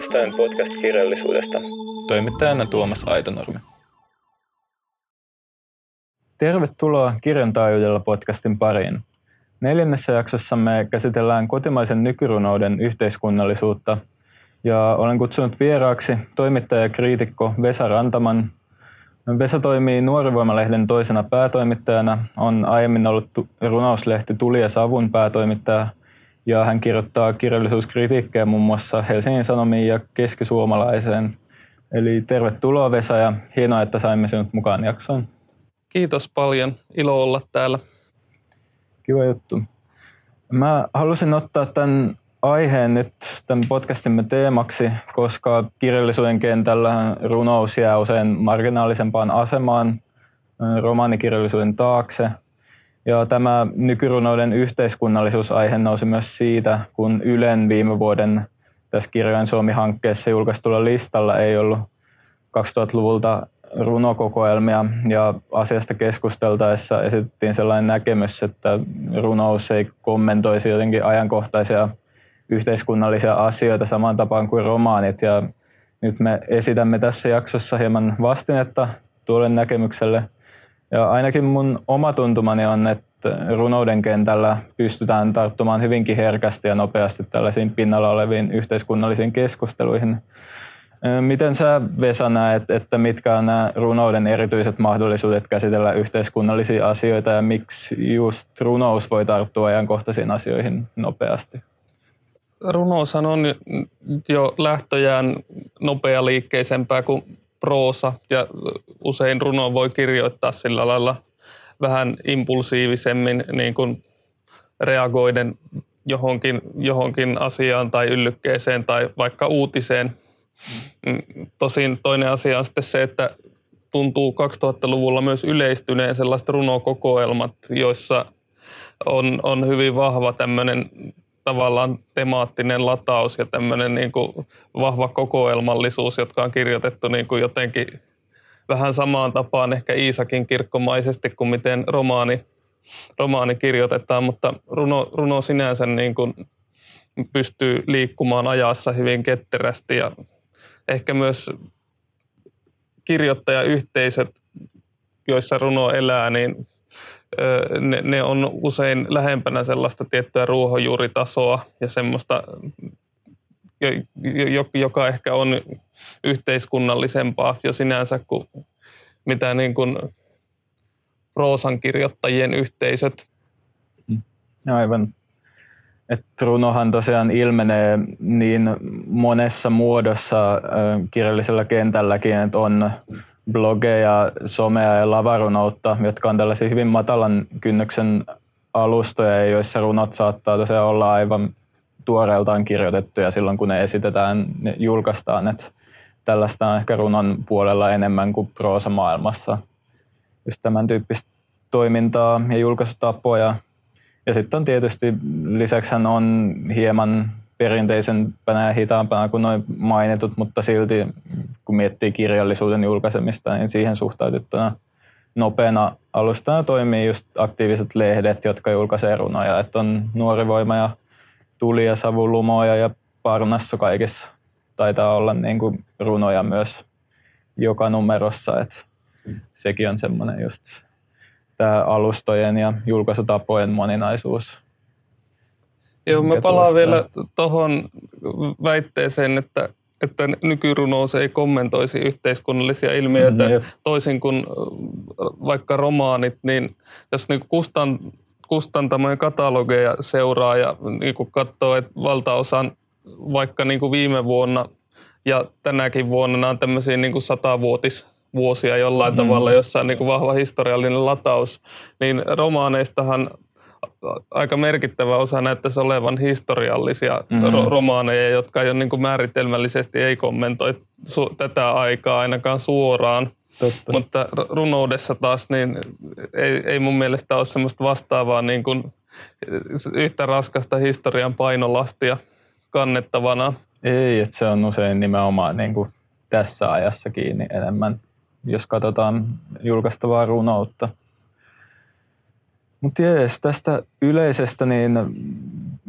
uudestaan podcast-kirjallisuudesta. Toimittajana Tuomas Aitonurmi. Tervetuloa Kirjan taajuudella podcastin pariin. Neljännessä jaksossa me käsitellään kotimaisen nykyrunouden yhteiskunnallisuutta ja olen kutsunut vieraaksi toimittaja ja kriitikko Vesa Rantaman. Vesa toimii Nuorivoimalehden toisena päätoimittajana, on aiemmin ollut runouslehti Tuli ja Savun päätoimittaja ja hän kirjoittaa kirjallisuuskritiikkejä muun muassa Helsingin Sanomiin ja Keskisuomalaiseen. Eli tervetuloa Vesa ja hienoa, että saimme sinut mukaan jaksoon. Kiitos paljon, ilo olla täällä. Kiva juttu. Mä halusin ottaa tämän aiheen nyt tämän podcastimme teemaksi, koska kirjallisuuden kentällä runous jää usein marginaalisempaan asemaan romaanikirjallisuuden taakse – ja tämä nykyrunouden yhteiskunnallisuusaihe nousi myös siitä, kun Ylen viime vuoden tässä Kirjojen Suomi-hankkeessa julkaistulla listalla ei ollut 2000-luvulta runokokoelmia. Ja asiasta keskusteltaessa esitettiin sellainen näkemys, että runous ei kommentoisi jotenkin ajankohtaisia yhteiskunnallisia asioita samaan tapaan kuin romaanit. Ja nyt me esitämme tässä jaksossa hieman vastinetta tuolle näkemykselle – ja ainakin mun oma tuntumani on, että runouden kentällä pystytään tarttumaan hyvinkin herkästi ja nopeasti tällaisiin pinnalla oleviin yhteiskunnallisiin keskusteluihin. Miten sä Vesa näet, että mitkä on nämä runouden erityiset mahdollisuudet käsitellä yhteiskunnallisia asioita ja miksi just runous voi tarttua ajankohtaisiin asioihin nopeasti? Runoushan on jo lähtöjään nopea liikkeisempää kuin proosa ja usein runo voi kirjoittaa sillä lailla vähän impulsiivisemmin niin kuin reagoiden johonkin, johonkin asiaan tai yllykkeeseen tai vaikka uutiseen. Mm, tosin toinen asia on sitten se, että tuntuu 2000-luvulla myös yleistyneen sellaiset runokokoelmat, joissa on, on hyvin vahva tämmöinen tavallaan temaattinen lataus ja tämmöinen niin kuin vahva kokoelmallisuus, jotka on kirjoitettu niin kuin jotenkin vähän samaan tapaan ehkä Iisakin kirkkomaisesti kuin miten romaani, romaani kirjoitetaan, mutta runo, runo sinänsä niin kuin pystyy liikkumaan ajassa hyvin ketterästi ja ehkä myös kirjoittajayhteisöt, joissa runo elää, niin ne, ne on usein lähempänä sellaista tiettyä ruohonjuuritasoa ja semmoista, joka ehkä on yhteiskunnallisempaa jo sinänsä kuin mitä niin kuin proosan kirjoittajien yhteisöt. Mm. Aivan. että runohan tosiaan ilmenee niin monessa muodossa kirjallisella kentälläkin, että on blogeja, somea ja lavarunoutta, jotka on tällaisia hyvin matalan kynnyksen alustoja, joissa runot saattaa tosiaan olla aivan tuoreeltaan kirjoitettuja silloin, kun ne esitetään, ne julkaistaan. Että tällaista on ehkä runon puolella enemmän kuin proosamaailmassa. Just tämän tyyppistä toimintaa ja julkaisutapoja. Ja sitten on tietysti lisäksi on hieman perinteisempänä ja hitaampana kuin noin mainitut, mutta silti kun miettii kirjallisuuden julkaisemista, niin siihen suhtautettuna nopeana alustana toimii just aktiiviset lehdet, jotka julkaisee runoja. Että on Nuorivoima ja Tuli ja Savulumoja ja Parnassa kaikissa taitaa olla niin kuin runoja myös joka numerossa. Että sekin on semmoinen just tämä alustojen ja julkaisutapojen moninaisuus. Joo, mä palaan vielä tuohon väitteeseen, että, että nykyrunous ei kommentoisi yhteiskunnallisia ilmiöitä mm, toisin kuin vaikka romaanit, niin jos niin kustan, kustantamojen katalogeja seuraa ja niin katsoo, että valtaosan vaikka niin kuin viime vuonna ja tänäkin vuonna on tämmöisiä niin kuin satavuotisvuosia jollain mm. tavalla, jossa on niin kuin vahva historiallinen lataus, niin romaaneistahan aika merkittävä osa näyttäisi olevan historiallisia mm-hmm. romaaneja, jotka jo niin kuin määritelmällisesti ei kommentoi su- tätä aikaa ainakaan suoraan. Totta. Mutta runoudessa taas niin ei, ei mun mielestä ole semmoista vastaavaa niin kuin yhtä raskasta historian painolastia kannettavana. Ei, että se on usein nimenomaan niin kuin tässä ajassa kiinni enemmän, jos katsotaan julkaistavaa runoutta. Mutta jees, tästä yleisestä niin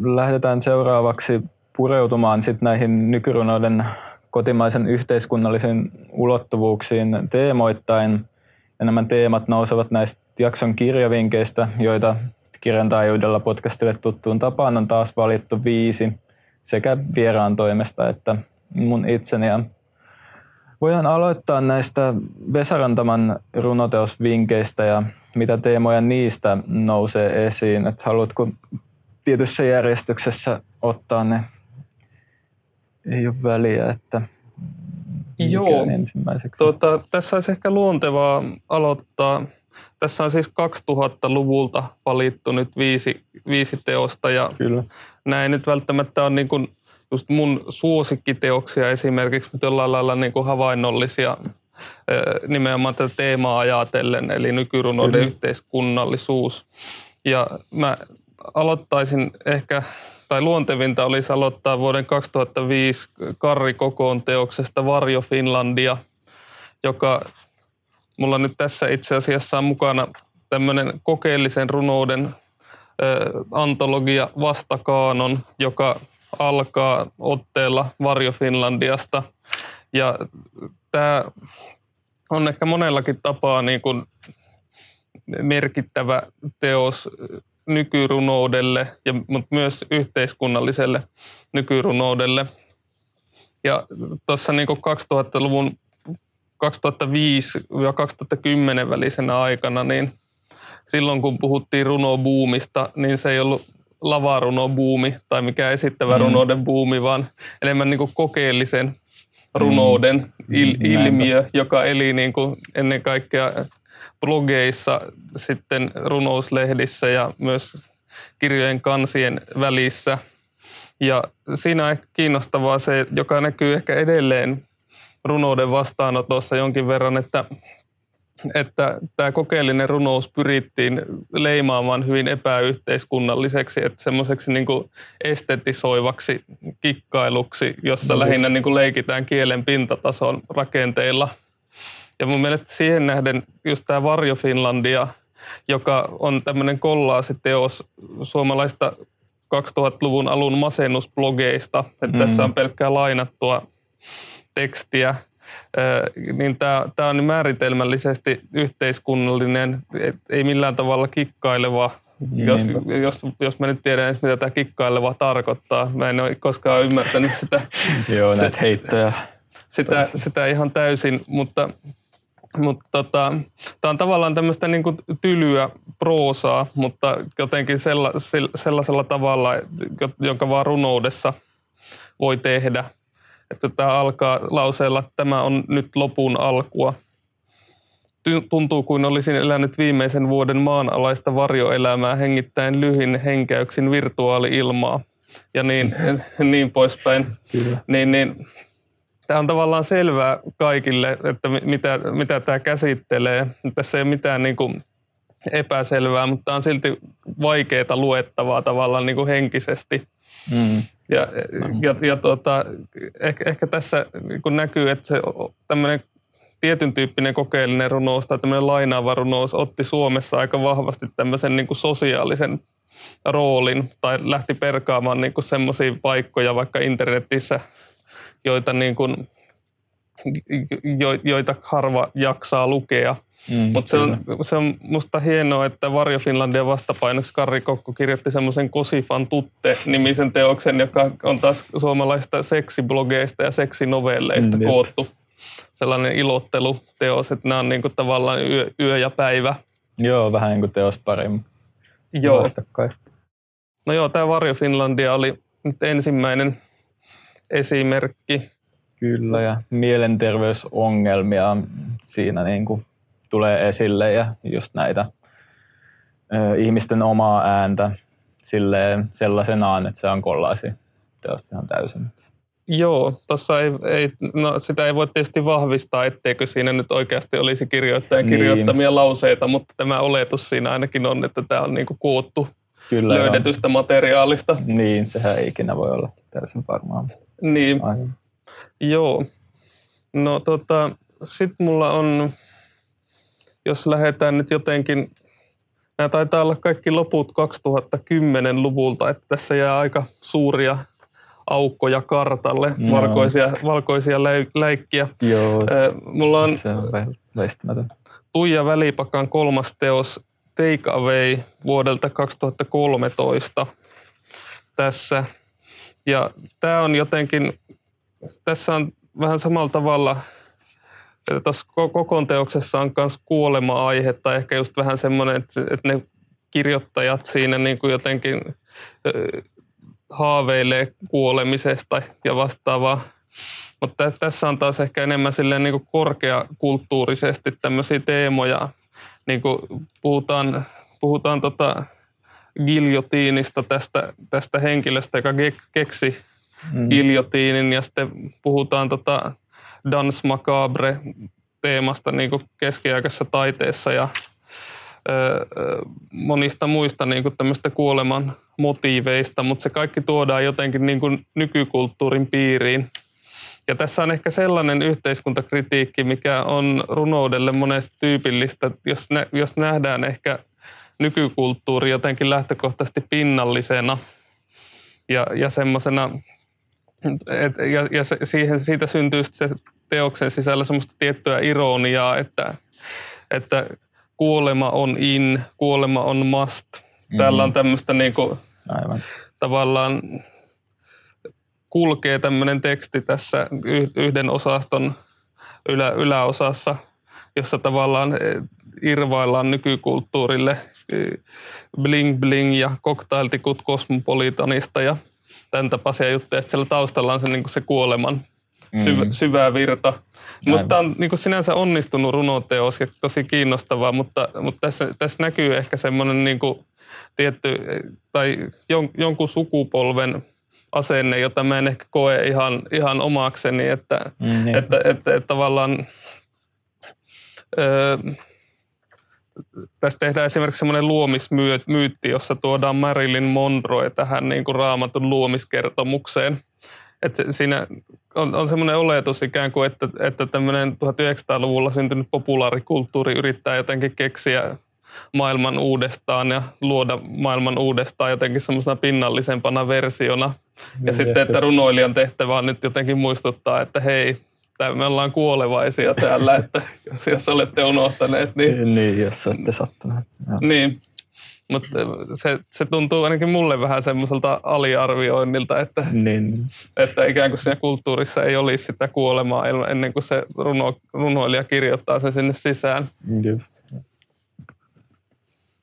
lähdetään seuraavaksi pureutumaan sit näihin nykyrunouden kotimaisen yhteiskunnallisiin ulottuvuuksiin teemoittain. Ja nämä teemat nousevat näistä jakson kirjavinkeistä, joita kirjan taajuudella podcastille tuttuun tapaan on taas valittu viisi sekä vieraan toimesta että mun itseni. Voidaan aloittaa näistä Vesarantaman runoteosvinkkeistä ja mitä teemoja niistä nousee esiin. Et haluatko tietyssä järjestyksessä ottaa ne? Ei ole väliä, että Joo. ensimmäiseksi. Tuota, tässä olisi ehkä luontevaa aloittaa. Tässä on siis 2000-luvulta valittu nyt viisi, viisi teosta ja Kyllä. nämä ei nyt välttämättä ole niin kuin just mun suosikkiteoksia esimerkiksi, mutta jollain lailla niin kuin havainnollisia nimenomaan tätä teemaa ajatellen, eli nykyrunouden Kyllä. yhteiskunnallisuus. Ja mä aloittaisin ehkä, tai luontevinta olisi aloittaa vuoden 2005 Karri Kokoon teoksesta Varjo Finlandia, joka mulla nyt tässä itse asiassa on mukana tämmöinen kokeellisen runouden ö, antologia Vastakaanon, joka alkaa otteella Varjo Finlandiasta. Ja tämä on ehkä monellakin tapaa niin kuin merkittävä teos nykyrunoudelle, ja, mutta myös yhteiskunnalliselle nykyrunoudelle. Ja tuossa niin 2000-luvun 2005 ja 2010 välisenä aikana, niin silloin kun puhuttiin runobuumista, niin se ei ollut lavarunobuumi tai mikä esittävä Mm. runouden buumi, vaan enemmän niin kuin kokeellisen runouden il- Mm, näinpä. ilmiö, joka eli niin kuin ennen kaikkea blogeissa, sitten runouslehdissä ja myös kirjojen kansien välissä. Ja siinä on kiinnostavaa se, joka näkyy ehkä edelleen runouden vastaanotossa jonkin verran, että, että tämä kokeellinen runous pyrittiin leimaamaan hyvin epäyhteiskunnalliseksi, että semmoiseksi niin estetisoivaksi kikkailuksi, jossa No lähinnä niin kuin leikitään kielen pintatason rakenteilla. Ja mun mielestä siihen nähden just tämä Varjo Finlandia, joka on tämmöinen kollaasiteos suomalaista 2000-luvun alun masennusblogeista, että Mm. tässä on pelkkää lainattua tekstiä, niin tämä on määritelmällisesti yhteiskunnallinen, et ei millään tavalla kikkaileva, jos, Niinpä. jos, jos mä nyt tiedän edes, mitä tämä kikkaileva tarkoittaa. Mä en ole koskaan ymmärtänyt sitä, Joo, näitä heittoja. sitä, sitä ihan täysin, mutta, mutta tota, tämä on tavallaan tämmöistä niin kuin tylyä proosaa, mutta jotenkin sella, sel- sellaisella tavalla, jo- jonka vaan runoudessa voi tehdä. Että tämä alkaa lauseella, että tämä on nyt lopun alkua. Tuntuu kuin olisin elänyt viimeisen vuoden maanalaista varjoelämää hengittäen lyhin henkäyksin virtuaali-ilmaa ja niin, niin poispäin Kyllä. niin, niin tämä on tavallaan selvää kaikille, että mi- mitä, mitä tämä käsittelee. Tässä ei ole mitään niin kuin epäselvää, mutta tämä on silti vaikeaa luettavaa tavallaan niin kuin henkisesti. Mm. Ja, ja, ja tuota, ehkä, ehkä tässä niin kuin näkyy, että se tämmöinen tietyn tyyppinen kokeellinen runous tai tämmöinen lainaava runous otti Suomessa aika vahvasti tämmöisen niin kuin sosiaalisen roolin tai lähti perkaamaan niin semmoisia paikkoja vaikka internetissä, joita, niin kuin, jo, joita harva jaksaa lukea. Mm, Mutta se on, se on musta hienoa, että Varjo Finlandia vastapainoksi Karri Kokko kirjoitti semmoisen Kosifan Tutte-nimisen teoksen, joka on taas suomalaista seksiblogeista ja seksinovelleista Mm, koottu. Sellainen ilotteluteos, että nämä on niinku tavallaan yö, yö ja päivä. Joo, vähän niin kuin teosparin Joo. vastakkaista. No joo, tämä Varjo Finlandia oli nyt ensimmäinen esimerkki. Kyllä, ja mielenterveysongelmia siinä niin kuin tulee esille ja just näitä ö, ihmisten omaa ääntä silleen sellaisenaan, että se on kollaasi teos ihan täysin. Joo, tuossa ei, ei, no sitä ei voi tietysti vahvistaa, etteikö siinä nyt oikeasti olisi kirjoittajan Niin. kirjoittamia lauseita, mutta tämä oletus siinä ainakin on, että tämä on niinku koottu Kyllä löydetystä materiaalista. Niin, sehän ei ikinä voi olla täysin varmaa. Niin, Aivan. Joo. No tota, sit mulla on, jos lähdetään nyt jotenkin, nämä taitaa olla kaikki loput 2010-luvulta, että tässä jää aika suuria aukkoja kartalle, No. valkoisia, valkoisia läi- läikkiä. Joo, Mulla on se on vä- väistämätön. Tuija Välipakan kolmas teos Take Away vuodelta 2013 tässä. Ja tämä on jotenkin, tässä on vähän samalla tavalla, että tuossa ko- kokoon teoksessa on myös kuolema-aihe tai ehkä just vähän semmoinen, että, että ne kirjoittajat siinä niin kuin jotenkin haaveilee kuolemisesta ja vastaavaa. Mutta tässä on taas ehkä enemmän silleen niin kuin korkeakulttuurisesti tämmöisiä teemoja. Niin kuin puhutaan puhutaan tota giljotiinista tästä, tästä henkilöstä, joka kek- keksi Mm. ja sitten puhutaan tota Dans Macabre teemasta niin keskiaikaisessa taiteessa ja ö, monista muista niin kuin kuoleman motiiveista, mutta se kaikki tuodaan jotenkin niin nykykulttuurin piiriin. Ja tässä on ehkä sellainen yhteiskuntakritiikki, mikä on runoudelle monesti tyypillistä, jos, nä, jos nähdään ehkä nykykulttuuri jotenkin lähtökohtaisesti pinnallisena ja, ja semmoisena, et, ja, ja se, siihen, siitä syntyy se teoksen sisällä semmoista tiettyä ironiaa, että, että kuolema on in, kuolema on must. Täällä on tämmöistä niin kuin, Aivan. tavallaan kulkee tämmöinen teksti tässä yh- yhden osaston ylä, yläosassa, jossa tavallaan eh, irvaillaan nykykulttuurille eh, bling bling ja cocktailtikut kosmopolitanista ja tämän tapaisia juttuja. Sitten siellä taustalla on se, niin kuin se kuoleman syvä, Mm. syvä virta. Minusta tämä on niin kuin sinänsä onnistunut runoteos ja tosi kiinnostavaa, mutta, mutta tässä, tässä näkyy ehkä semmoinen niin kuin tietty tai jon, jonkun sukupolven asenne, jota mä en ehkä koe ihan, ihan omakseni, että, Mm, niin. että, että, että tavallaan öö, tässä tehdään esimerkiksi semmoinen luomismyytti, jossa tuodaan Marilyn Monroe tähän niin kuin raamatun luomiskertomukseen. Että siinä on, on semmoinen oletus ikään kuin, että, että tämmöinen 1900-luvulla syntynyt populaarikulttuuri yrittää jotenkin keksiä maailman uudestaan ja luoda maailman uudestaan jotenkin semmoisena pinnallisempana versiona. Ja Niin, sitten, että runoilijan tehtävä on nyt jotenkin muistuttaa, että hei, tää, me ollaan kuolevaisia täällä, että jos, jos olette unohtaneet, niin Niin, jos olette sattuneet. Joo. niin. Mutta se, se tuntuu ainakin mulle vähän semmoiselta aliarvioinnilta, että, Niin, että ikään kuin siinä kulttuurissa ei olisi sitä kuolemaa ennen kuin se runo, runoilija kirjoittaa sen sinne sisään. just.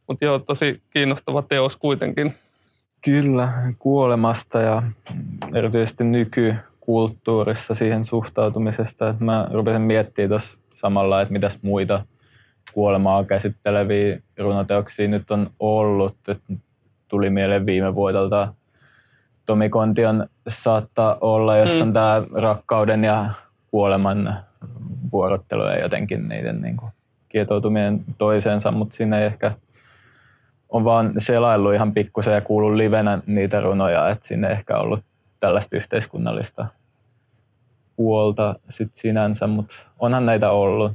Mutta joo, tosi kiinnostava teos kuitenkin. Kyllä, kuolemasta ja erityisesti nykykulttuurissa siihen suhtautumisesta. Että mä rupesin miettimään tuossa samalla, että mitäs muita kuolemaa käsitteleviä runoteoksia nyt on ollut. Et tuli mieleen viime vuodelta Tomi Kontion saattaa olla, jos Mm. on tämä rakkauden ja kuoleman vuorottelu ja jotenkin niiden niin kuin kietoutuminen toiseensa, mutta siinä ei ehkä on vaan selaillut ihan pikkusen ja kuullut livenä niitä runoja, että sinne ehkä ollut tällaista yhteiskunnallista puolta sit sinänsä, mutta onhan näitä ollut.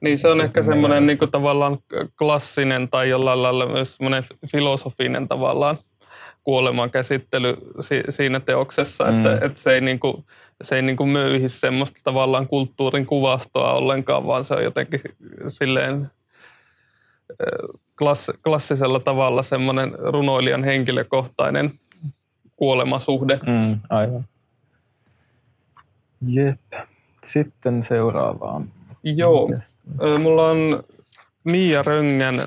Niin se on ehkä semmoinen niin tavallaan klassinen tai jollain lailla myös semmoinen filosofinen tavallaan kuoleman käsittely si- siinä teoksessa, Mm. että, että se ei, niin kuin, se ei niin kuin möyhi semmoista tavallaan kulttuurin kuvastoa ollenkaan, vaan se on jotenkin silleen klass, klassisella tavalla semmoinen runoilijan henkilökohtainen kuolemasuhde. Mm, aivan. Jep. Sitten seuraavaan. Joo. Ö, Mulla on Mia Röngän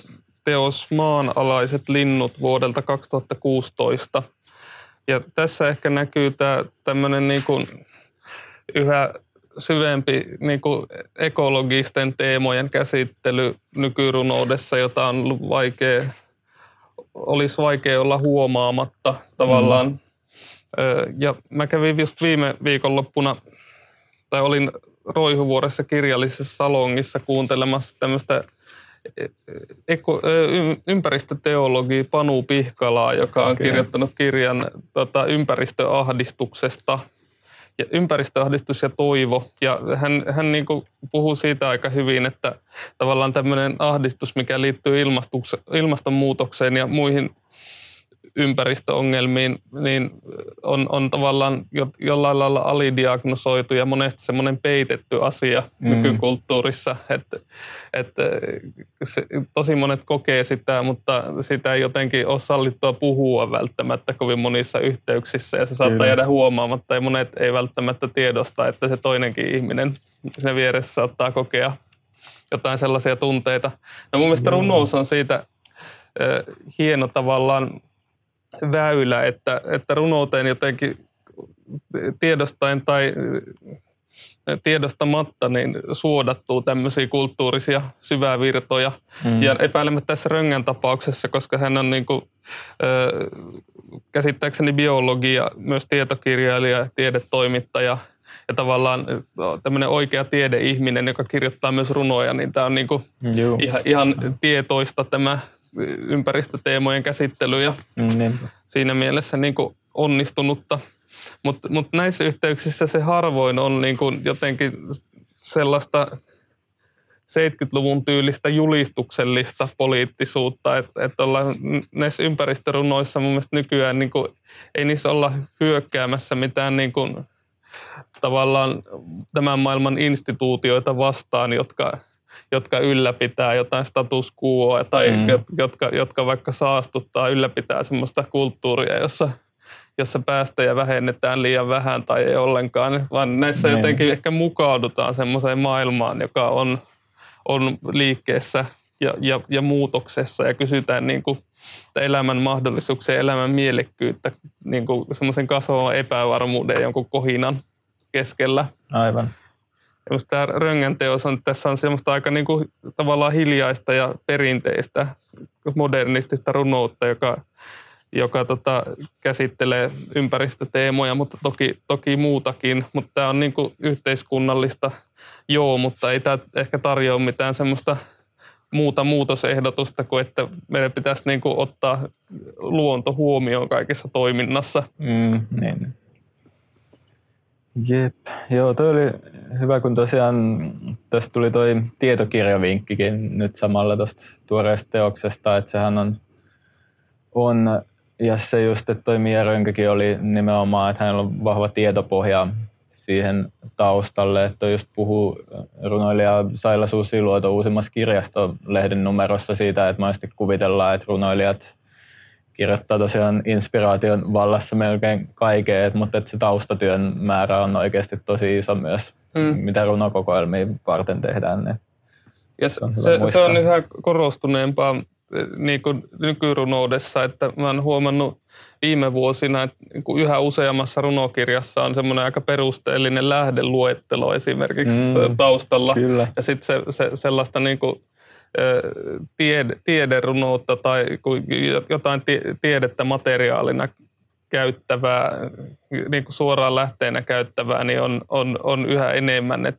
teos Maanalaiset linnut vuodelta 2016. Ja tässä ehkä näkyy tämä tämmöinen niin kuin yhä syvempi niin kuin ekologisten teemojen käsittely nykyrunoudessa, jota on vaikea, olisi vaikea olla huomaamatta tavallaan. Ö, Ja mä kävin just viime viikonloppuna, tai olin Roihuvuoressa kirjallisessa salongissa kuuntelemassa tämmöistä eko, ö, y- ympäristöteologi Panu Pihkalaa, joka on Okei. kirjoittanut kirjan tota, ympäristöahdistuksesta. Ja ympäristöahdistus ja toivo. Ja hän, hän niin puhuu siitä aika hyvin, että tavallaan tämmöinen ahdistus, mikä liittyy ilmastonmuutokseen ja muihin ympäristöongelmiin, niin on, on tavallaan jo, jollain lailla alidiagnosoitu ja monesti semmoinen peitetty asia mm. nykykulttuurissa, että, että se, tosi monet kokee sitä, mutta sitä ei jotenkin ole sallittua puhua välttämättä kovin monissa yhteyksissä ja se saattaa Kyllä. jäädä huomaamatta ja monet ei välttämättä tiedosta, että se toinenkin ihminen sen vieressä saattaa kokea jotain sellaisia tunteita. No mun mielestä runous on siitä hieno tavallaan väylä, että, että runouteen jotenkin tiedostaen tai tiedostamatta niin suodattuu tämmöisiä kulttuurisia syvävirtoja. Mm. Ja epäilemättä tässä Röngän tapauksessa, koska hän on niin kuin, ö, käsittääkseni biologi ja myös tietokirjailija ja tiedetoimittaja ja tavallaan tämmöinen oikea tiedeihminen, joka kirjoittaa myös runoja, niin tämä on niin kuin ihan, ihan tietoista tämä ympäristöteemojen käsittely ja mm, siinä mielessä niin kuin onnistunutta. Mutta mut näissä yhteyksissä se harvoin on niin kuin jotenkin sellaista 70-luvun tyylistä julistuksellista poliittisuutta, että, että ollaan näissä ympäristörunoissa mun mielestä nykyään niin kuin, ei niissä olla hyökkäämässä mitään niin kuin, tavallaan tämän maailman instituutioita vastaan, jotka jotka ylläpitää jotain status quoa tai mm. jotka, jotka vaikka saastuttaa, ylläpitää semmoista kulttuuria, jossa, jossa päästöjä vähennetään liian vähän tai ei ollenkaan, vaan näissä mm. jotenkin ehkä mukaudutaan semmoiseen maailmaan, joka on, on liikkeessä ja, ja, ja muutoksessa ja kysytään niin kuin, elämän mahdollisuuksia, elämän mielekkyyttä niin semmoisen kasvavan epävarmuuden jonkun kohinan keskellä. Aivan. Just tämä Röngän teos on, tässä on semmoista aika niin kuin, tavallaan hiljaista ja perinteistä modernistista runoutta, joka, joka tota, käsittelee ympäristöteemoja, mutta toki, toki muutakin. Mutta tämä on niin kuin yhteiskunnallista, joo, mutta ei tämä ehkä tarjoa mitään semmoista muuta muutosehdotusta kuin, että meidän pitäisi niin kuin ottaa luonto huomioon kaikessa toiminnassa. Mm, niin. Jep, joo, toi oli hyvä, kun tosiaan tästä tuli toi tietokirjavinkkikin nyt samalla tuosta tuoreesta teoksesta, että sehän on, on ja se just, että toi Mia Rönkäkin oli nimenomaan, että hänellä on vahva tietopohja siihen taustalle, että just puhuu runoilija Saila Susiluoto uusimmassa kirjastolehden numerossa siitä, että monesti kuvitellaan, että runoilijat kirjoittaa tosiaan inspiraation vallassa melkein kaikkea, mutta se taustatyön määrä on oikeasti tosi iso myös, mm. mitä runokokoelmia varten tehdään. Niin ja se, on, se, se on yhä korostuneempaa eh, niin kuin nykyrunoudessa, että mä oon huomannut viime vuosina, että niin yhä useammassa runokirjassa on semmoinen aika perusteellinen lähdeluettelo esimerkiksi mm, taustalla. Kyllä. Ja sitten se, se, sellaista niin kuin tiede, tiederunoutta tai jotain tiedettä materiaalina käyttävää, niin kuin suoraan lähteenä käyttävää, niin on, on, on yhä enemmän.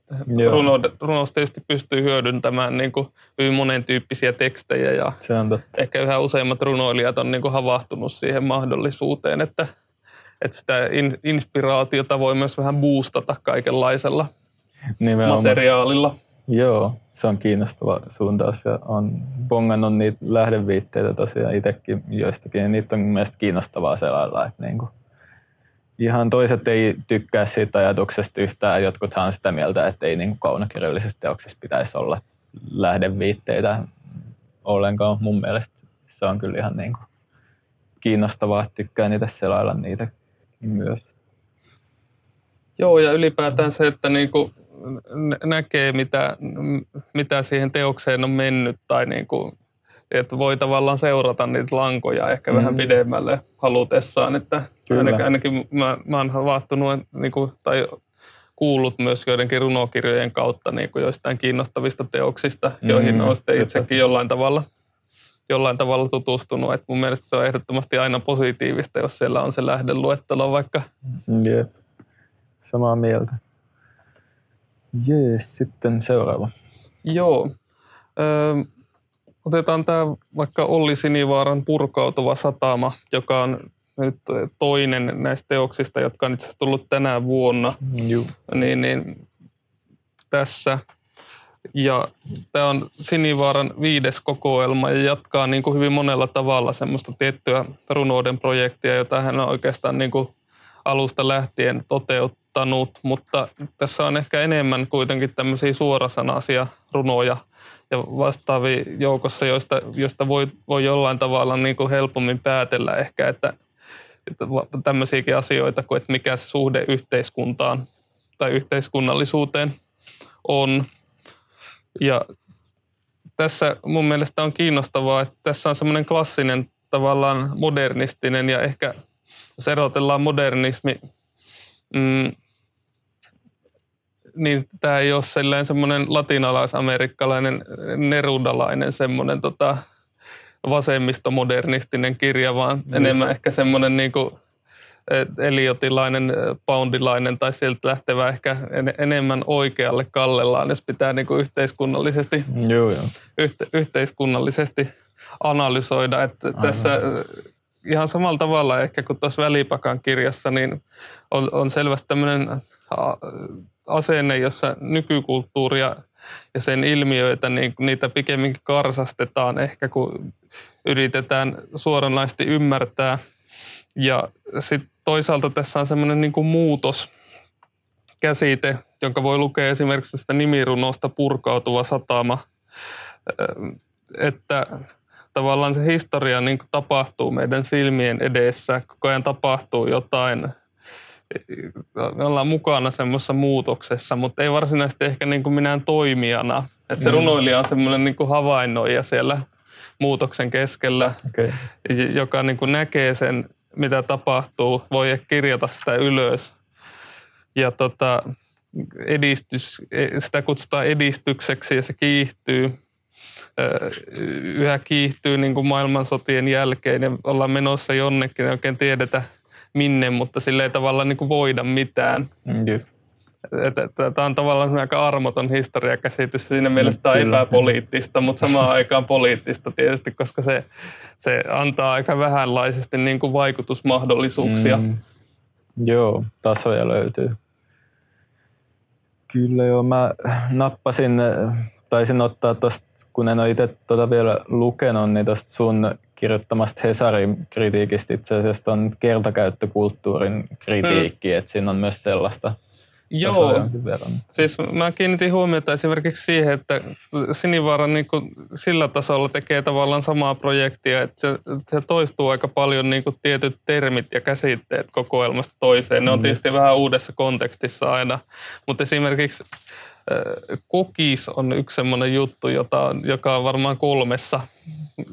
Runo, runous tietysti pystyy hyödyntämään niin kuin hyvin monen tyyppisiä tekstejä ja Se on totta. ehkä yhä useimmat runoilijat on niin kuin havahtunut siihen mahdollisuuteen, että, että sitä in, inspiraatiota voi myös vähän boostata kaikenlaisella Nimenomaan. materiaalilla. Joo, se on kiinnostava suuntaus ja on bongannut niitä lähdeviitteitä tosiaan itsekin joistakin. Niitä on mielestäni kiinnostavaa selailla, että niinku, ihan toiset ei tykkää siitä ajatuksesta yhtään. Jotkuthan on sitä mieltä, että ei niinku kaunokirjallisessa teoksessa pitäisi olla lähdeviitteitä ollenkaan. Mun mielestä se on kyllä ihan niinku kiinnostavaa, että tykkää niitä selailla niitä myös. Joo, ja ylipäätään se, että niinku näkee, mitä, mitä siihen teokseen on mennyt tai niin kuin, että voi tavallaan seurata niitä lankoja ehkä mm. vähän pidemmälle halutessaan. Että ainakin, ainakin mä, mä oon havahtunut niin kuin, tai kuullut myös joidenkin runokirjojen kautta niin kuin joistain kiinnostavista teoksista, mm, joihin on sitten itsekin jollain tavalla, jollain tavalla tutustunut. Et mun mielestä se on ehdottomasti aina positiivista, jos siellä on se lähdeluettelo vaikka. Jep, samaa mieltä. Jees, sitten seuraava. Joo. Ö, otetaan tämä vaikka Olli Sinivaaran purkautuva satama, joka on nyt toinen näistä teoksista, jotka on itse asiassa tullut tänä vuonna. Joo. Niin, niin tässä Ja tämä on Sinivaaran viides kokoelma ja jatkaa niin kuin hyvin monella tavalla semmoista tiettyä runouden projektia, jota hän on oikeastaan niin kuin alusta lähtien toteuttanut, mutta tässä on ehkä enemmän kuitenkin tämmöisiä suorasanaisia runoja ja vastaavia joukossa, joista, joista voi, voi jollain tavalla niin kuin helpommin päätellä ehkä, että, että tämmöisiäkin asioita kuin, että mikä se suhde yhteiskuntaan tai yhteiskunnallisuuteen on. Ja tässä mun mielestä on kiinnostavaa, että tässä on semmoinen klassinen tavallaan modernistinen ja ehkä jos erotellaan modernismi, mm, niin tämä ei ole sellainen semmoinen latinalaisamerikkalainen nerudalainen semmoinen tota, vasemmistomodernistinen kirja, vaan niin enemmän ehkä semmoinen niin kuin, eliotilainen, poundilainen tai sieltä lähtevä ehkä en, enemmän oikealle kallellaan, jos pitää niin kuin yhteiskunnallisesti, joo, joo. Yhte, yhteiskunnallisesti analysoida. Että Aivan. tässä ihan samalla tavalla ehkä kuin tuossa Välipakan kirjassa, niin on, on selvästi tämmöinen asenne, jossa nykykulttuuria ja sen ilmiöitä, niin niitä pikemminkin karsastetaan ehkä, kun yritetään suoranaisesti ymmärtää. Ja sitten toisaalta tässä on semmoinen niin muutos käsite, jonka voi lukea esimerkiksi tästä nimirunosta purkautuva satama, että tavallaan se historia niin tapahtuu meidän silmien edessä, koko ajan tapahtuu jotain – me ollaan mukana semmoisessa muutoksessa, mutta ei varsinaisesti ehkä niin kuin minä toimijana. Että se mm. runoilija on semmoinen niin havainnoija siellä muutoksen keskellä, okay. joka niin kuin näkee sen, mitä tapahtuu, voi kirjata sitä ylös. Ja tota, edistys, sitä kutsutaan edistykseksi ja se kiihtyy. Yhä kiihtyy niin kuin maailmansotien jälkeen ja ollaan menossa jonnekin, ei oikein tiedetä – minne, mutta sille ei tavallaan niin kuin voida mitään. Yes. Tämä on tavallaan aika armoton historiakäsitys. Siinä mielessä tämä on epäpoliittista, mutta samaan aikaan poliittista tietysti, koska se, se antaa aika vähänlaisesti niin kuin vaikutusmahdollisuuksia. Mm. Joo, tasoja löytyy. Kyllä joo, mä nappasin, taisin ottaa tuosta, kun en ole itse tuota vielä lukenut, niin tuosta sun kirjoittamasta Hesarin kritiikistä itse asiassa on kertakäyttökulttuurin kritiikki, mm. että siinä on myös sellaista Joo, siis mä kiinnitin huomiota esimerkiksi siihen, että Sinivaara niin kuin sillä tasolla tekee tavallaan samaa projektia, että se, se toistuu aika paljon niin kuin tietyt termit ja käsitteet kokoelmasta toiseen. Ne on mm. tietysti vähän uudessa kontekstissa aina, mutta esimerkiksi kokis on yksi semmoinen juttu, jota joka on varmaan kolmessa,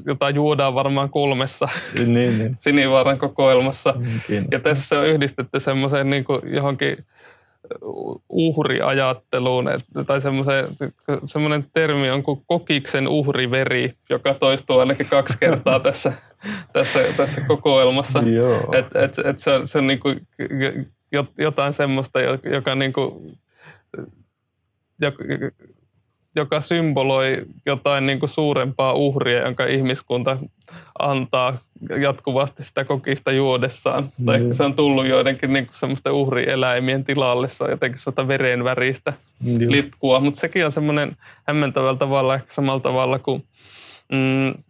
jota juodaan varmaan kolmessa niin, niin. Sinivaaran kokoelmassa. Mm, ja tässä on yhdistetty semmoiseen niin johonkin uhriajatteluun, että, tai semmoinen termi on kuin kokiksen uhriveri, joka toistuu ainakin kaksi kertaa tässä, tässä, tässä kokoelmassa. Et, et, et se on, se on niin kuin jotain semmoista, joka niin kuin joka symboloi jotain niin kuin suurempaa uhria, jonka ihmiskunta antaa jatkuvasti sitä kokista juodessaan. Mm. Tai se on tullut joidenkin niin kuin semmoisten uhrieläimien tilalle, se on jotenkin sellaista verenväristä mm. litkua. Mutta sekin on semmoinen hämmentävällä tavalla, ehkä samalla tavalla kuin mm,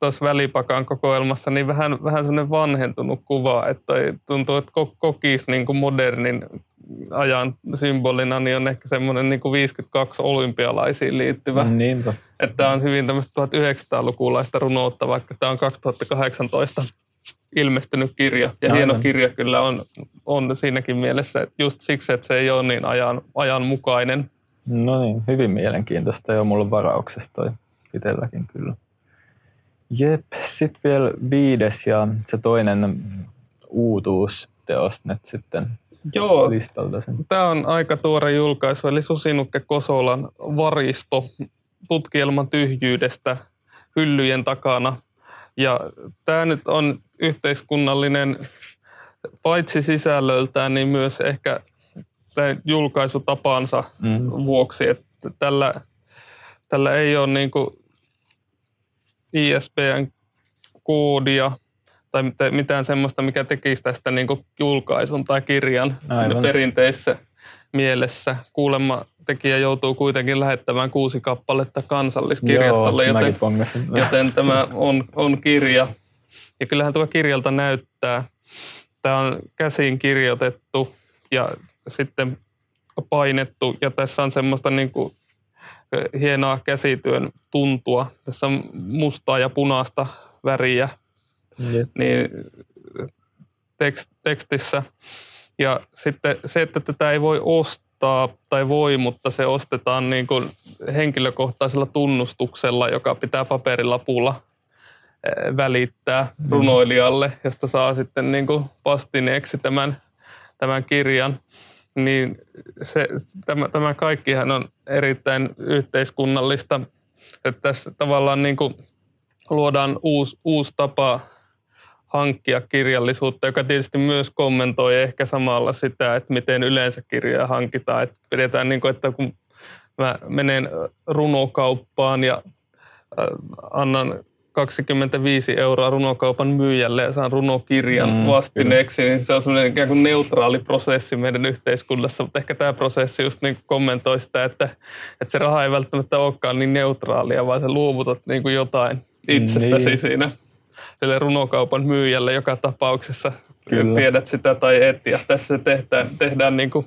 tuossa välipakan kokoelmassa, niin vähän, vähän semmoinen vanhentunut kuva, että tuntuu, että kokis niin kuin modernin ajan symbolina niin on ehkä semmoinen niin kuin 52 olympialaisiin liittyvä. Niinpä. Että on hyvin tämmöistä 1900-lukulaista runoutta, vaikka tämä on 2018 ilmestynyt kirja. Ja Aivan. hieno kirja kyllä on, on siinäkin mielessä, että just siksi, että se ei ole niin ajan, ajanmukainen. No niin, hyvin mielenkiintoista ja mulla varauksesta toi itselläkin kyllä. Jep, sitten vielä viides ja se toinen uutuusteos nyt sitten Joo, listalta sen. Tämä on aika tuore julkaisu, eli Susinukke Kosolan varisto tutkielman tyhjyydestä hyllyjen takana. Ja tämä nyt on yhteiskunnallinen paitsi sisällöltään, niin myös ehkä julkaisutapansa mm. vuoksi, että tällä, tällä ei ole niin kuin ISBN koodia tai mitään semmoista, mikä tekisi tästä niin kuin julkaisun tai kirjan perinteisessä mielessä. Kuulemma tekijä joutuu kuitenkin lähettämään kuusi kappaletta kansalliskirjastolle, Joo, joten, joten tämä on, on kirja. Ja kyllähän tuo kirjalta näyttää. Tämä on käsin kirjoitettu ja sitten painettu ja tässä on semmoista niin kuin hienoa käsityön tuntua. Tässä on mustaa ja punaista väriä Jep. niin tekst, tekstissä. Ja sitten se, että tätä ei voi ostaa tai voi, mutta se ostetaan niin kuin henkilökohtaisella tunnustuksella, joka pitää paperilapulla eh, välittää runoilijalle, josta saa sitten niin kuin vastineeksi tämän, tämän kirjan. Niin se, tämä, tämä kaikkihan on erittäin yhteiskunnallista. Että tässä tavallaan niin kuin luodaan uusi, uusi tapa hankkia kirjallisuutta, joka tietysti myös kommentoi ehkä samalla sitä, että miten yleensä kirjoja hankitaan. Että pidetään niin kuin, että kun mä menen runokauppaan ja äh, annan 25 euroa runokaupan myyjälle ja saan runokirjan Mm, vastineeksi, niin se on semmoinen ikään kuin neutraali prosessi meidän yhteiskunnassa, mutta ehkä tämä prosessi just niin kuin kommentoi sitä, että, että se raha ei välttämättä olekaan niin neutraalia, vaan sä luovutat niin kuin jotain itsestäsi Niin. siinä runokaupan myyjälle joka tapauksessa. Kyllä. Tiedät sitä tai et, ja tässä tehdään, tehdään niin kuin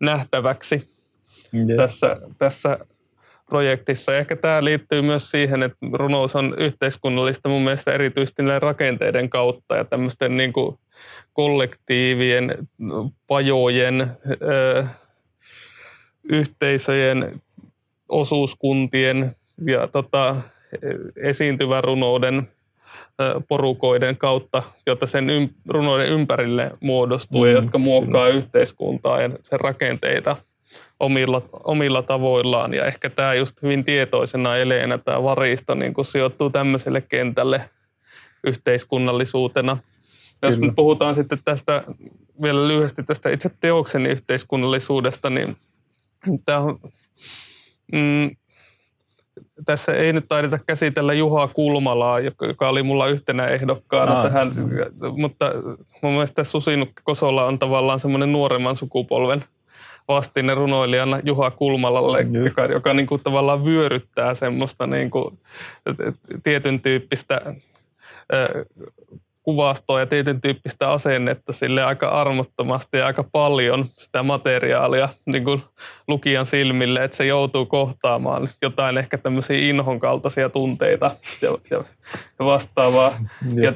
nähtäväksi Yes. tässä, tässä projektissa. Ja ehkä tämä liittyy myös siihen, että runous on yhteiskunnallista mun mielestä erityisesti näiden rakenteiden kautta ja tämmöisten niin kuin kollektiivien, pajojen, ö, yhteisöjen, osuuskuntien ja tota, esiintyvän runouden porukoiden kautta, jotta sen ym, runouden ympärille muodostuu mm, ja jotka muokkaa yhteiskuntaa ja sen rakenteita omilla, omilla tavoillaan. Ja ehkä tämä just hyvin tietoisena eleenä tämä varisto niin kun sijoittuu tämmöiselle kentälle yhteiskunnallisuutena. Jos Kyllä. me puhutaan sitten tästä vielä lyhyesti tästä itse teoksen yhteiskunnallisuudesta, niin tämä on, mm, tässä ei nyt taideta käsitellä Juha Kulmalaa, joka oli mulla yhtenä ehdokkaana Aa. tähän, mutta mun mielestä Susinukki Kosola on tavallaan semmoinen nuoremman sukupolven vastine runoilijana Juha Kulmalalle, Just. joka, joka niin kuin tavallaan vyöryttää semmoista niin kuin tietyn tyyppistä ö, kuvastoa ja tietyn tyyppistä asennetta sille aika armottomasti ja aika paljon sitä materiaalia niin kuin lukijan silmille, että se joutuu kohtaamaan jotain ehkä tämmöisiä inhon kaltaisia tunteita ja, ja, ja vastaavaa. Ja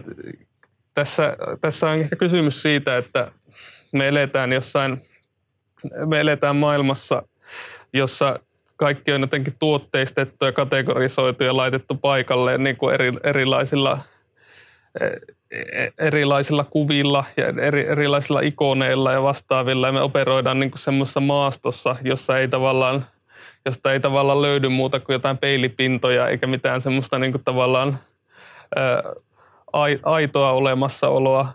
tässä, tässä on ehkä kysymys siitä, että me eletään jossain, me eletään maailmassa, jossa kaikki on jotenkin tuotteistettu ja kategorisoitu ja laitettu paikalleen niin kuin eri, erilaisilla, eh, erilaisilla kuvilla ja eri, erilaisilla ikoneilla ja vastaavilla. Ja me operoidaan niin semmoisessa maastossa, jossa ei tavallaan, josta ei tavallaan löydy muuta kuin jotain peilipintoja eikä mitään semmoista niin tavallaan ää, ai- aitoa olemassaoloa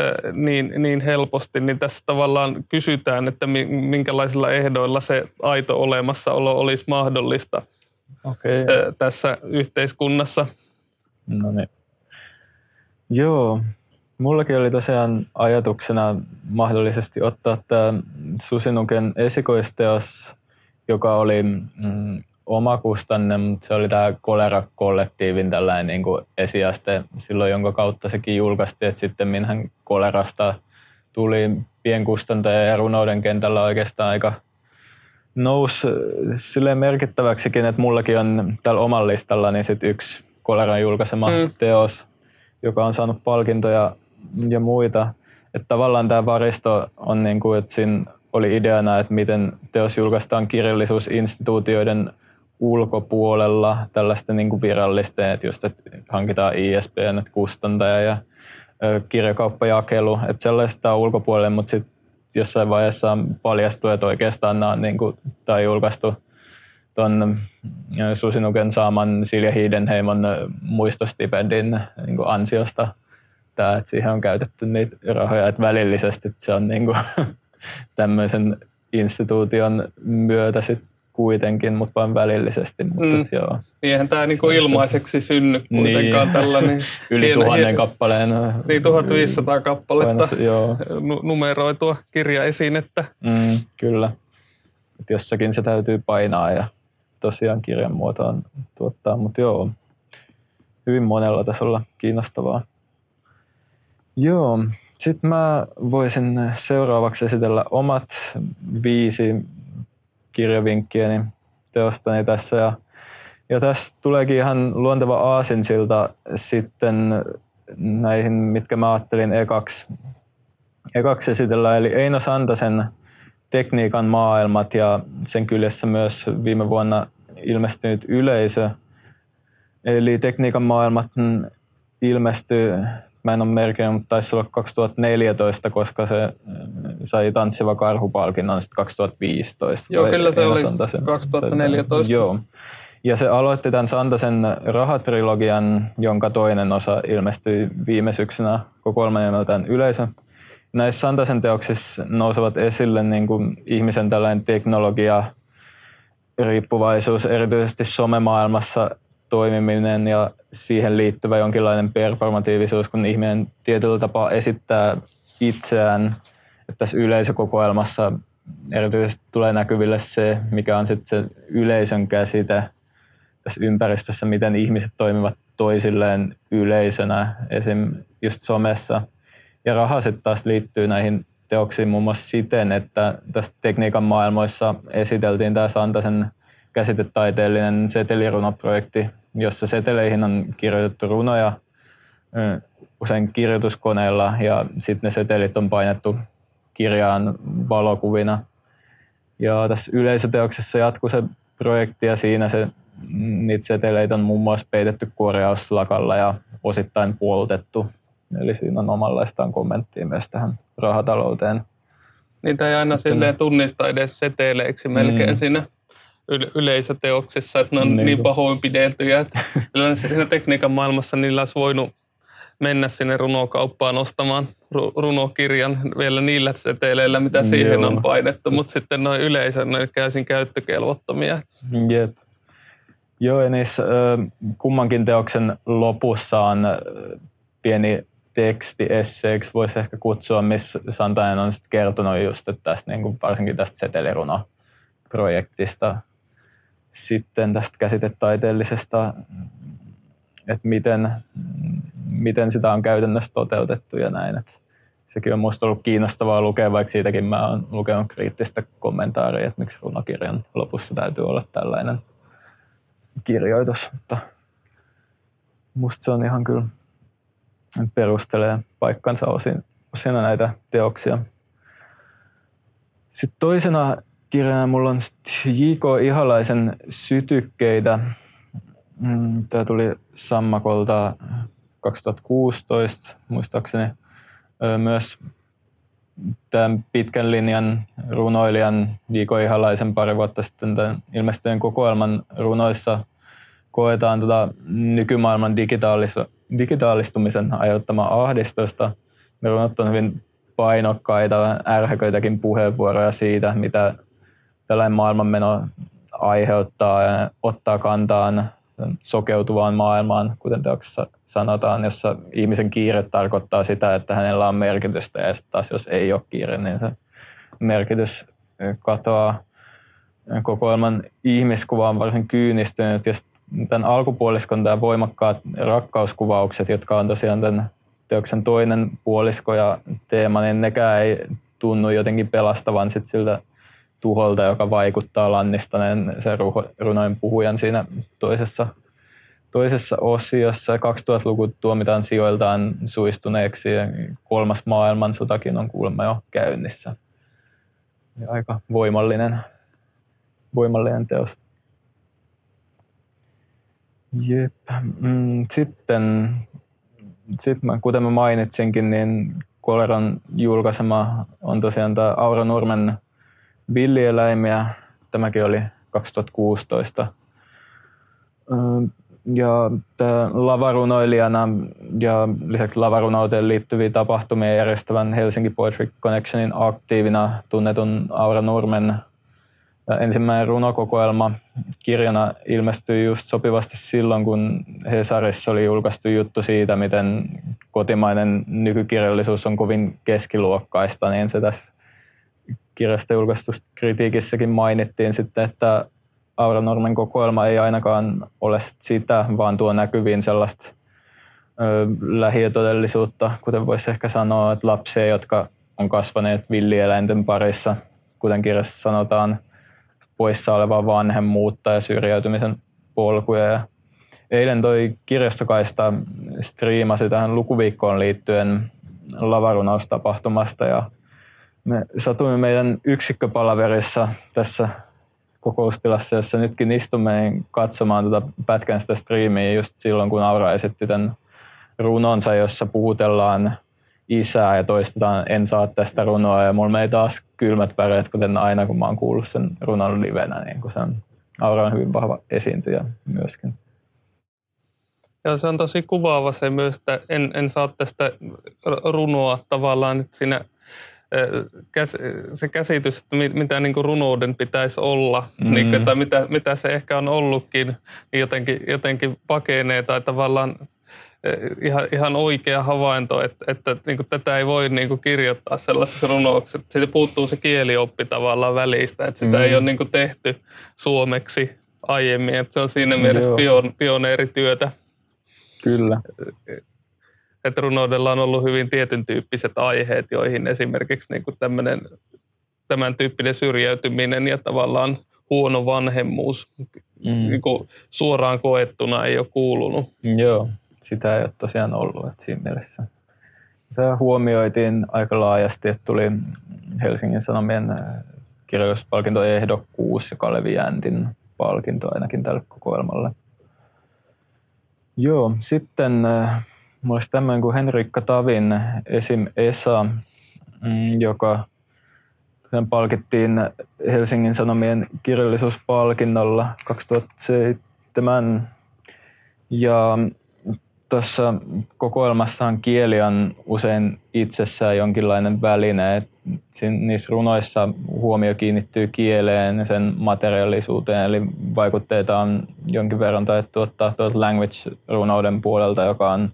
ö, niin, niin helposti, niin tässä tavallaan kysytään, että mi- minkälaisilla ehdoilla se aito olemassaolo olisi mahdollista Okei. ö, tässä yhteiskunnassa. No niin. Joo, mullakin oli tosiaan ajatuksena mahdollisesti ottaa tämä Susinuken esikoisteos, joka oli mm, omakustanne, mutta se oli tämä Kolera-kollektiivin tällainen niin kuin esiaste silloin, jonka kautta sekin julkaistiin, että sitten minhän Kolerasta tuli pienkustantaja ja runouden kentällä oikeastaan aika nousi silleen merkittäväksikin, että mullakin on tällä omalla listalla niin sit yksi Koleran julkaisema mm. teos, joka on saanut palkintoja ja muita. Että tavallaan tämä varisto on niin kuin, että siinä oli ideana, että miten teos julkaistaan kirjallisuusinstituutioiden ulkopuolella tällaisten niin kuin virallisten, että just että hankitaan ISBN, että kustantaja ja kirjakauppajakelu, että sellaista on ulkopuolelle, mutta sitten jossain vaiheessa on paljastu, että oikeastaan nämä on niin kuin, tai julkaistu tuon Susinuken saaman Silja Hiidenheimon ö, muistostipendin niin kuin ansiosta. Tämä, että siihen on käytetty niitä rahoja, että välillisesti se on niin kuin, tämmöisen instituution myötä sit kuitenkin, mutta vain välillisesti. Mutta Mm. joo, Eihän tämä niinku ilmaiseksi synny kuitenkaan Niin. tällainen yli Hieno- tuhannen hieno- kappaleen. niin 1500 kappaletta painossa- Joo, nu- numeroitua kirjaesinettä. mm, kyllä. että jossakin se täytyy painaa ja tosiaan kirjan muotoon tuottaa, mutta joo, hyvin monella tasolla kiinnostavaa. Joo, sitten mä voisin seuraavaksi esitellä omat viisi kirjavinkkiäni teostani tässä. Ja, ja tässä tuleekin ihan luonteva aasinsilta sitten näihin, mitkä mä ajattelin ekaksi, ekaksi esitellä. Eli Eino Santasen tekniikan maailmat ja sen kyljessä myös viime vuonna ilmestynyt yleisö. Eli tekniikan maailmat ilmestyi Mä en ole merkinnyt, mutta taisi olla 2014, koska se äh, sai Tanssiva karhupalkinnon sitten 2015. Joo, kyllä se oli Santasen. 2014. Joo. Ja se aloitti tämän Santasen rahatrilogian, jonka toinen osa ilmestyi viime syksynä kokoelman nimeltään Yleisö. Näissä Santasen teoksissa nousevat esille niin kuin ihmisen tällainen teknologia, riippuvaisuus, erityisesti somemaailmassa toimiminen ja siihen liittyvä jonkinlainen performatiivisuus, kun ihminen tietyllä tapaa esittää itseään. Että tässä yleisökokoelmassa erityisesti tulee näkyville se, mikä on sitten se yleisön käsite tässä ympäristössä, miten ihmiset toimivat toisilleen yleisönä, esim. just somessa. Ja raha sitten taas liittyy näihin teoksiin muun muassa siten, että tässä tekniikan maailmoissa esiteltiin tämä Santasen käsitetaiteellinen setelirunoprojekti, jossa seteleihin on kirjoitettu runoja usein kirjoituskoneella ja sitten ne setelit on painettu kirjaan valokuvina. Ja tässä yleisöteoksessa jatkuu se projekti ja siinä se, niitä seteleitä on muun muassa peitetty kuoriauslakalla ja osittain puolutettu. Eli siinä on omanlaistaan kommenttia myös tähän rahatalouteen. Niitä ei aina Sitten, silleen tunnista edes seteleiksi melkein mm. siinä yleisöteoksissa, että ne on niin, niin pahoinpideltyjä, että siinä tekniikan maailmassa niillä olisi voinut mennä sinne runokauppaan ostamaan runokirjan vielä niillä seteleillä, mitä siihen Joo. on painettu, mutta sitten noin yleisön ne käsin käyttökelvottomia. Jep. Joo, ja niissä kummankin teoksen lopussa on pieni teksti, esseeksi voisi ehkä kutsua, missä Santainen on kertonut just tästä, niin kuin varsinkin tästä seteliruno-projektista sitten tästä käsitetaiteellisesta, että miten, miten sitä on käytännössä toteutettu ja näin. Että sekin on minusta ollut kiinnostavaa lukea, vaikka siitäkin mä olen lukenut kriittistä kommentaaria, että miksi runokirjan lopussa täytyy olla tällainen kirjoitus. Mutta musta se on ihan kyllä perustelee paikkansa osin, osina näitä teoksia. Sitten toisena kirjana mulla on J.K. Ihalaisen sytykkeitä. Mm, Tämä tuli Sammakolta 2016 muistaakseni. Myös tämän pitkän linjan runoilijan J.K. Ihalaisen pari vuotta sitten tämän ilmestyneen kokoelman runoissa koetaan tota nykymaailman digitaalis- digitaalistumisen aiheuttamaa ahdistusta. Runot on hyvin painokkaita, ärhäköitäkin puheenvuoroja siitä, mitä tällainen maailmanmeno aiheuttaa ja ottaa kantaan sokeutuvaan maailmaan, kuten teoksessa sanotaan, jossa ihmisen kiire tarkoittaa sitä, että hänellä on merkitystä ja taas jos ei ole kiire, niin se merkitys katoaa. Kokoelman ihmiskuva on varsin kyynistynyt ja tämän alkupuoliskon tämä voimakkaat rakkauskuvaukset, jotka on tosiaan tämän teoksen toinen puolisko ja teema, niin nekään ei tunnu jotenkin pelastavan sit siltä tuholta, joka vaikuttaa lannistaneen sen runoin puhujan siinä toisessa, toisessa osiossa. 2000-luku tuomitaan sijoiltaan suistuneeksi ja kolmas maailmansotakin on kuulemma jo käynnissä. Ja aika voimallinen, voimallinen teos. Jep. Mm, sitten, sitten kuten mä mainitsinkin, niin Koleran julkaisema on tosiaan tämä Aura Nurmen villieläimiä. Tämäkin oli 2016. Ja lavarunoilijana ja lisäksi lavarunouteen liittyviä tapahtumia järjestävän Helsinki Poetry Connectionin aktiivina tunnetun Aura Nurmen ensimmäinen runokokoelma kirjana ilmestyi just sopivasti silloin, kun Hesarissa oli julkaistu juttu siitä, miten kotimainen nykykirjallisuus on kovin keskiluokkaista, niin se tässä kirjasta kritiikissäkin mainittiin sitten, että Aura Normen kokoelma ei ainakaan ole sitä, vaan tuo näkyviin sellaista ö, lähitodellisuutta, kuten voisi ehkä sanoa, että lapsia, jotka on kasvaneet villieläinten parissa, kuten kirjassa sanotaan, poissa olevaa vanhemmuutta ja syrjäytymisen polkuja. Ja eilen toi kirjastokaista striimasi tähän lukuviikkoon liittyen lavarunaustapahtumasta ja me satuimme meidän yksikköpalaverissa tässä kokoustilassa, jossa nytkin istumme katsomaan tuota pätkän sitä striimiä just silloin, kun Aura esitti tämän runonsa, jossa puhutellaan isää ja toistetaan en saa tästä runoa ja mulla meni taas kylmät väreet, kuten aina kun mä oon kuullut sen runon livenä, niin kun se on, Aura on hyvin vahva esiintyjä myöskin. Ja se on tosi kuvaava se myös, että en, en saa tästä runoa tavallaan, että siinä se käsitys, että mitä niin kuin runouden pitäisi olla, mm. niin, tai mitä, mitä se ehkä on ollutkin, niin jotenkin, jotenkin pakenee tai tavallaan ihan, ihan oikea havainto, että, että niin kuin tätä ei voi niin kuin kirjoittaa sellaisessa runouksessa. Siitä puuttuu se kielioppi tavallaan välistä, että sitä mm. ei ole niin kuin tehty suomeksi aiemmin. Että se on siinä mielessä pion, pioneerityötä. Kyllä että runoudella on ollut hyvin tietyn tyyppiset aiheet, joihin esimerkiksi niin kuin tämmöinen, tämän tyyppinen syrjäytyminen ja tavallaan huono vanhemmuus mm. niin kuin suoraan koettuna ei ole kuulunut. Joo, sitä ei ole tosiaan ollut että siinä mielessä. Tämä huomioitiin aika laajasti, että tuli Helsingin Sanomien äh, kirjoituspalkintoehdokkuus ja Kalevi Jäntin palkinto ainakin tälle kokoelmalle. Joo, sitten äh, Mulla olisi tämmöinen kuin Henrikka Tavin esim. Esa, mm, joka sen palkittiin Helsingin Sanomien kirjallisuuspalkinnolla 2007. Ja tuossa kokoelmassaan kieli on usein itsessään jonkinlainen väline. niissä runoissa huomio kiinnittyy kieleen ja sen materiaalisuuteen, eli vaikutteita on jonkin verran taidettu ottaa tuolta language-runouden puolelta, joka on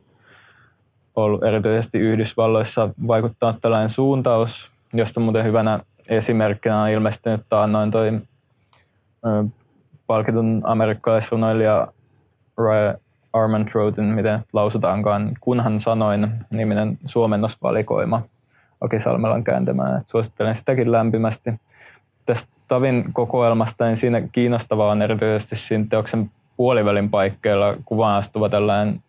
ollut erityisesti Yhdysvalloissa vaikuttanut tällainen suuntaus, josta muuten hyvänä esimerkkinä on ilmestynyt taannoin toi palkitun amerikkalaisrunoilija Armantroutin, miten lausutaankaan, kunhan sanoin niminen suomennosvalikoima Aki Salmelan kääntämään. Et suosittelen sitäkin lämpimästi. Tästä Tavin kokoelmasta, niin siinä kiinnostavaa on erityisesti siinä teoksen puolivälin paikkeilla kuvaan astuva tällainen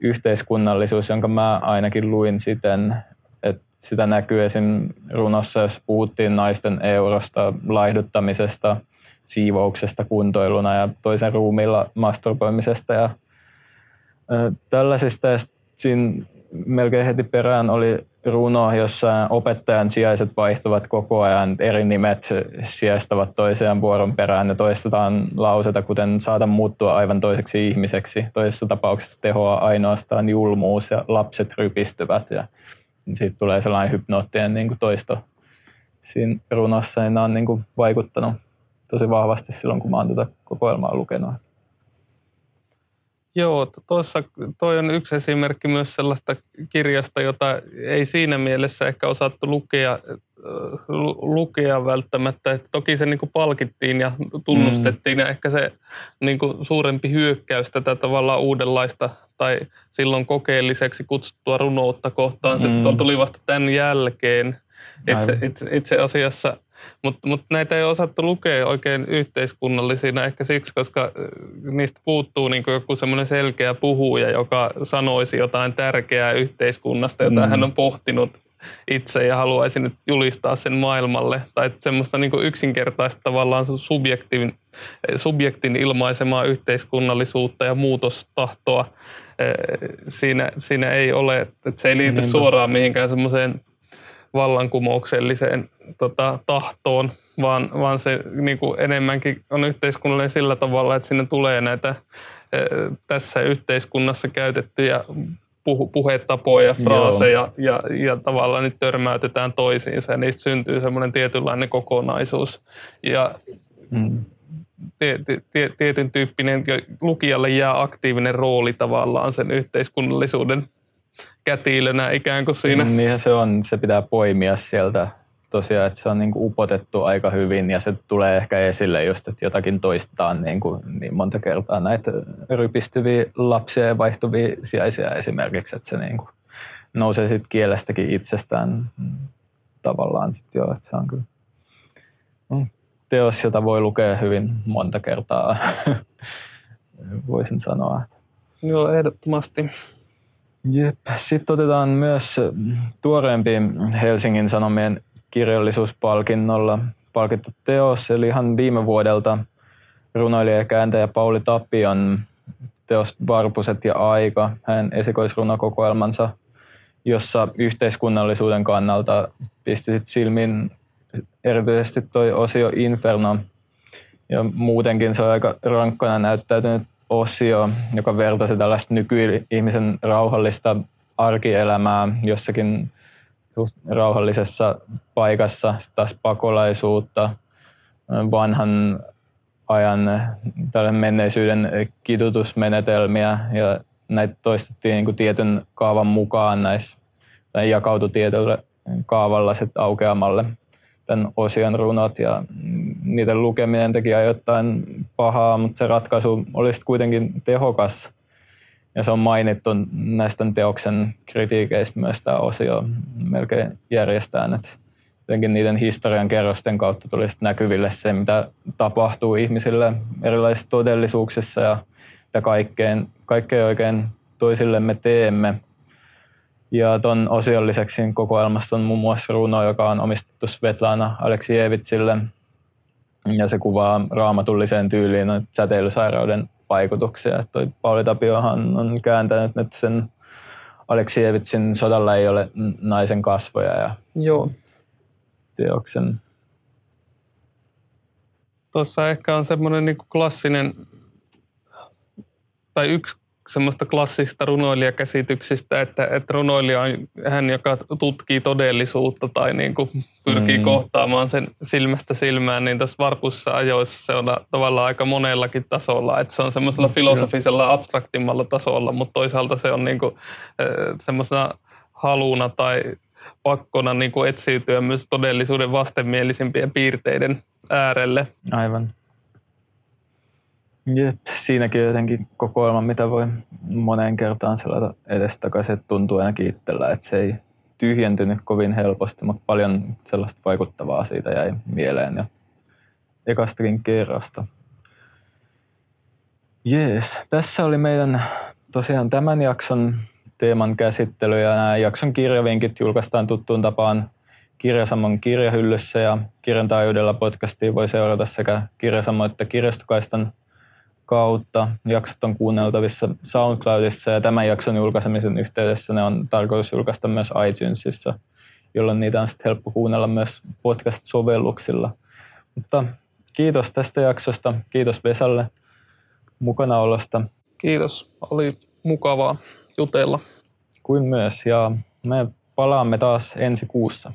yhteiskunnallisuus, jonka mä ainakin luin siten, että sitä näkyy esim. runossa, jos puhuttiin naisten eurosta, laihduttamisesta, siivouksesta kuntoiluna ja toisen ruumilla masturboimisesta ja tällaisista. Ja siinä melkein heti perään oli runo, jossa opettajan sijaiset vaihtuvat koko ajan, eri nimet sijaistavat toisiaan vuoron perään ja toistetaan lauseita, kuten saada muuttua aivan toiseksi ihmiseksi. Toisessa tapauksessa tehoa ainoastaan julmuus ja lapset rypistyvät ja siitä tulee sellainen hypnoottinen niin kuin toisto siinä runossa, niin nämä on niin kuin vaikuttanut tosi vahvasti silloin, kun oon tätä kokoelmaa lukenut. Joo, tuossa toi on yksi esimerkki myös sellaista kirjasta, jota ei siinä mielessä ehkä osattu lukea, lukea välttämättä. Että toki se niin palkittiin ja tunnustettiin mm. ja ehkä se niin suurempi hyökkäys tätä tavallaan uudenlaista tai silloin kokeelliseksi kutsuttua runoutta kohtaan, mm. se tuli vasta tämän jälkeen. Itse, itse, itse asiassa – mutta mut näitä ei osattu lukea oikein yhteiskunnallisina ehkä siksi, koska niistä puuttuu niin joku semmoinen selkeä puhuja, joka sanoisi jotain tärkeää yhteiskunnasta, jota mm. hän on pohtinut itse ja haluaisi nyt julistaa sen maailmalle. Tai semmoista niin yksinkertaista tavallaan subjektin, subjektin ilmaisemaa yhteiskunnallisuutta ja muutostahtoa siinä, siinä ei ole. Että se ei liity Niinpä. suoraan mihinkään semmoiseen vallankumoukselliseen tota, tahtoon, vaan, vaan se niin kuin enemmänkin on yhteiskunnallinen sillä tavalla, että sinne tulee näitä e, tässä yhteiskunnassa käytettyjä puhu, puhetapoja, fraaseja ja, ja tavallaan nyt törmäytetään toisiinsa ja niistä syntyy semmoinen tietynlainen kokonaisuus. Ja mm. tietyn tyyppinen, lukijalle jää aktiivinen rooli tavallaan sen yhteiskunnallisuuden kätilönä ikään kuin siinä. Niinhän se on, se pitää poimia sieltä tosiaan, että se on niin kuin upotettu aika hyvin ja se tulee ehkä esille just, että jotakin toistetaan niin, kuin niin monta kertaa näitä rypistyviä lapsia ja vaihtuvia sijaisia esimerkiksi, että se niin kuin nousee sitten kielestäkin itsestään tavallaan sit jo, että se on kyllä teos, jota voi lukea hyvin monta kertaa, voisin sanoa. Joo, ehdottomasti. Jep. Sitten otetaan myös tuoreempi Helsingin Sanomien kirjallisuuspalkinnolla palkittu teos, eli ihan viime vuodelta runoilija ja kääntäjä Pauli Tapion teos Varpuset ja aika, hänen esikoisrunokokoelmansa, jossa yhteiskunnallisuuden kannalta pisti silmin erityisesti toi osio Inferno, ja muutenkin se on aika rankkana näyttäytynyt osio, joka vertasi tällaista nykyihmisen rauhallista arkielämää jossakin rauhallisessa paikassa, taas pakolaisuutta, vanhan ajan menneisyyden kidutusmenetelmiä ja näitä toistettiin niin kuin tietyn kaavan mukaan näissä, tai jakautui tietyllä kaavalla sitten aukeamalle tämän osion runot ja niiden lukeminen teki ajoittain pahaa, mutta se ratkaisu olisi kuitenkin tehokas. Ja se on mainittu näistä teoksen kritiikeistä myös tämä osio melkein järjestään, että jotenkin niiden historian kerrosten kautta tulisi näkyville se, mitä tapahtuu ihmisille erilaisissa todellisuuksissa ja mitä kaikkein, kaikkein oikein toisillemme teemme – ja tuon osion lisäksi kokoelmassa on muun muassa runo, joka on omistettu Svetlana Aleksievitsille. Ja se kuvaa raamatulliseen tyyliin säteilysairauden vaikutuksia. Toi Pauli Tapiohan on kääntänyt nyt sen Aleksievitsin Sodalla ei ole naisen kasvoja ja Joo. teoksen. Tuossa ehkä on semmoinen niin klassinen, tai yksi semmoista klassista runoilijakäsityksistä, että, että runoilija on hän, joka tutkii todellisuutta tai niin kuin pyrkii mm. kohtaamaan sen silmästä silmään, niin tuossa Varpussa ajoissa se on tavallaan aika monellakin tasolla. Että se on semmoisella mm, filosofisella abstraktimmalla tasolla, mutta toisaalta se on niin kuin, semmoisena haluna tai pakkona niin kuin etsiytyä myös todellisuuden vastenmielisimpien piirteiden äärelle. Aivan. Jep, siinäkin jotenkin kokoelma, mitä voi moneen kertaan selata edestakaisin, että tuntuu ainakin itsellä, että se ei tyhjentynyt kovin helposti, mutta paljon sellaista vaikuttavaa siitä jäi mieleen ja ekastakin kerrasta. Jees, tässä oli meidän tosiaan tämän jakson teeman käsittely ja nämä jakson kirjavinkit julkaistaan tuttuun tapaan Kirjasamon kirjahyllyssä ja Kirjan taajuudella podcastiin voi seurata sekä Kirjasamo että Kirjastokaistan kautta. Jaksot on kuunneltavissa SoundCloudissa ja tämän jakson julkaisemisen yhteydessä ne on tarkoitus julkaista myös iTunesissa, jolloin niitä on sitten helppo kuunnella myös podcast-sovelluksilla. Mutta kiitos tästä jaksosta. Kiitos Vesalle mukanaolosta. Kiitos. Oli mukavaa jutella. Kuin myös. Ja me palaamme taas ensi kuussa.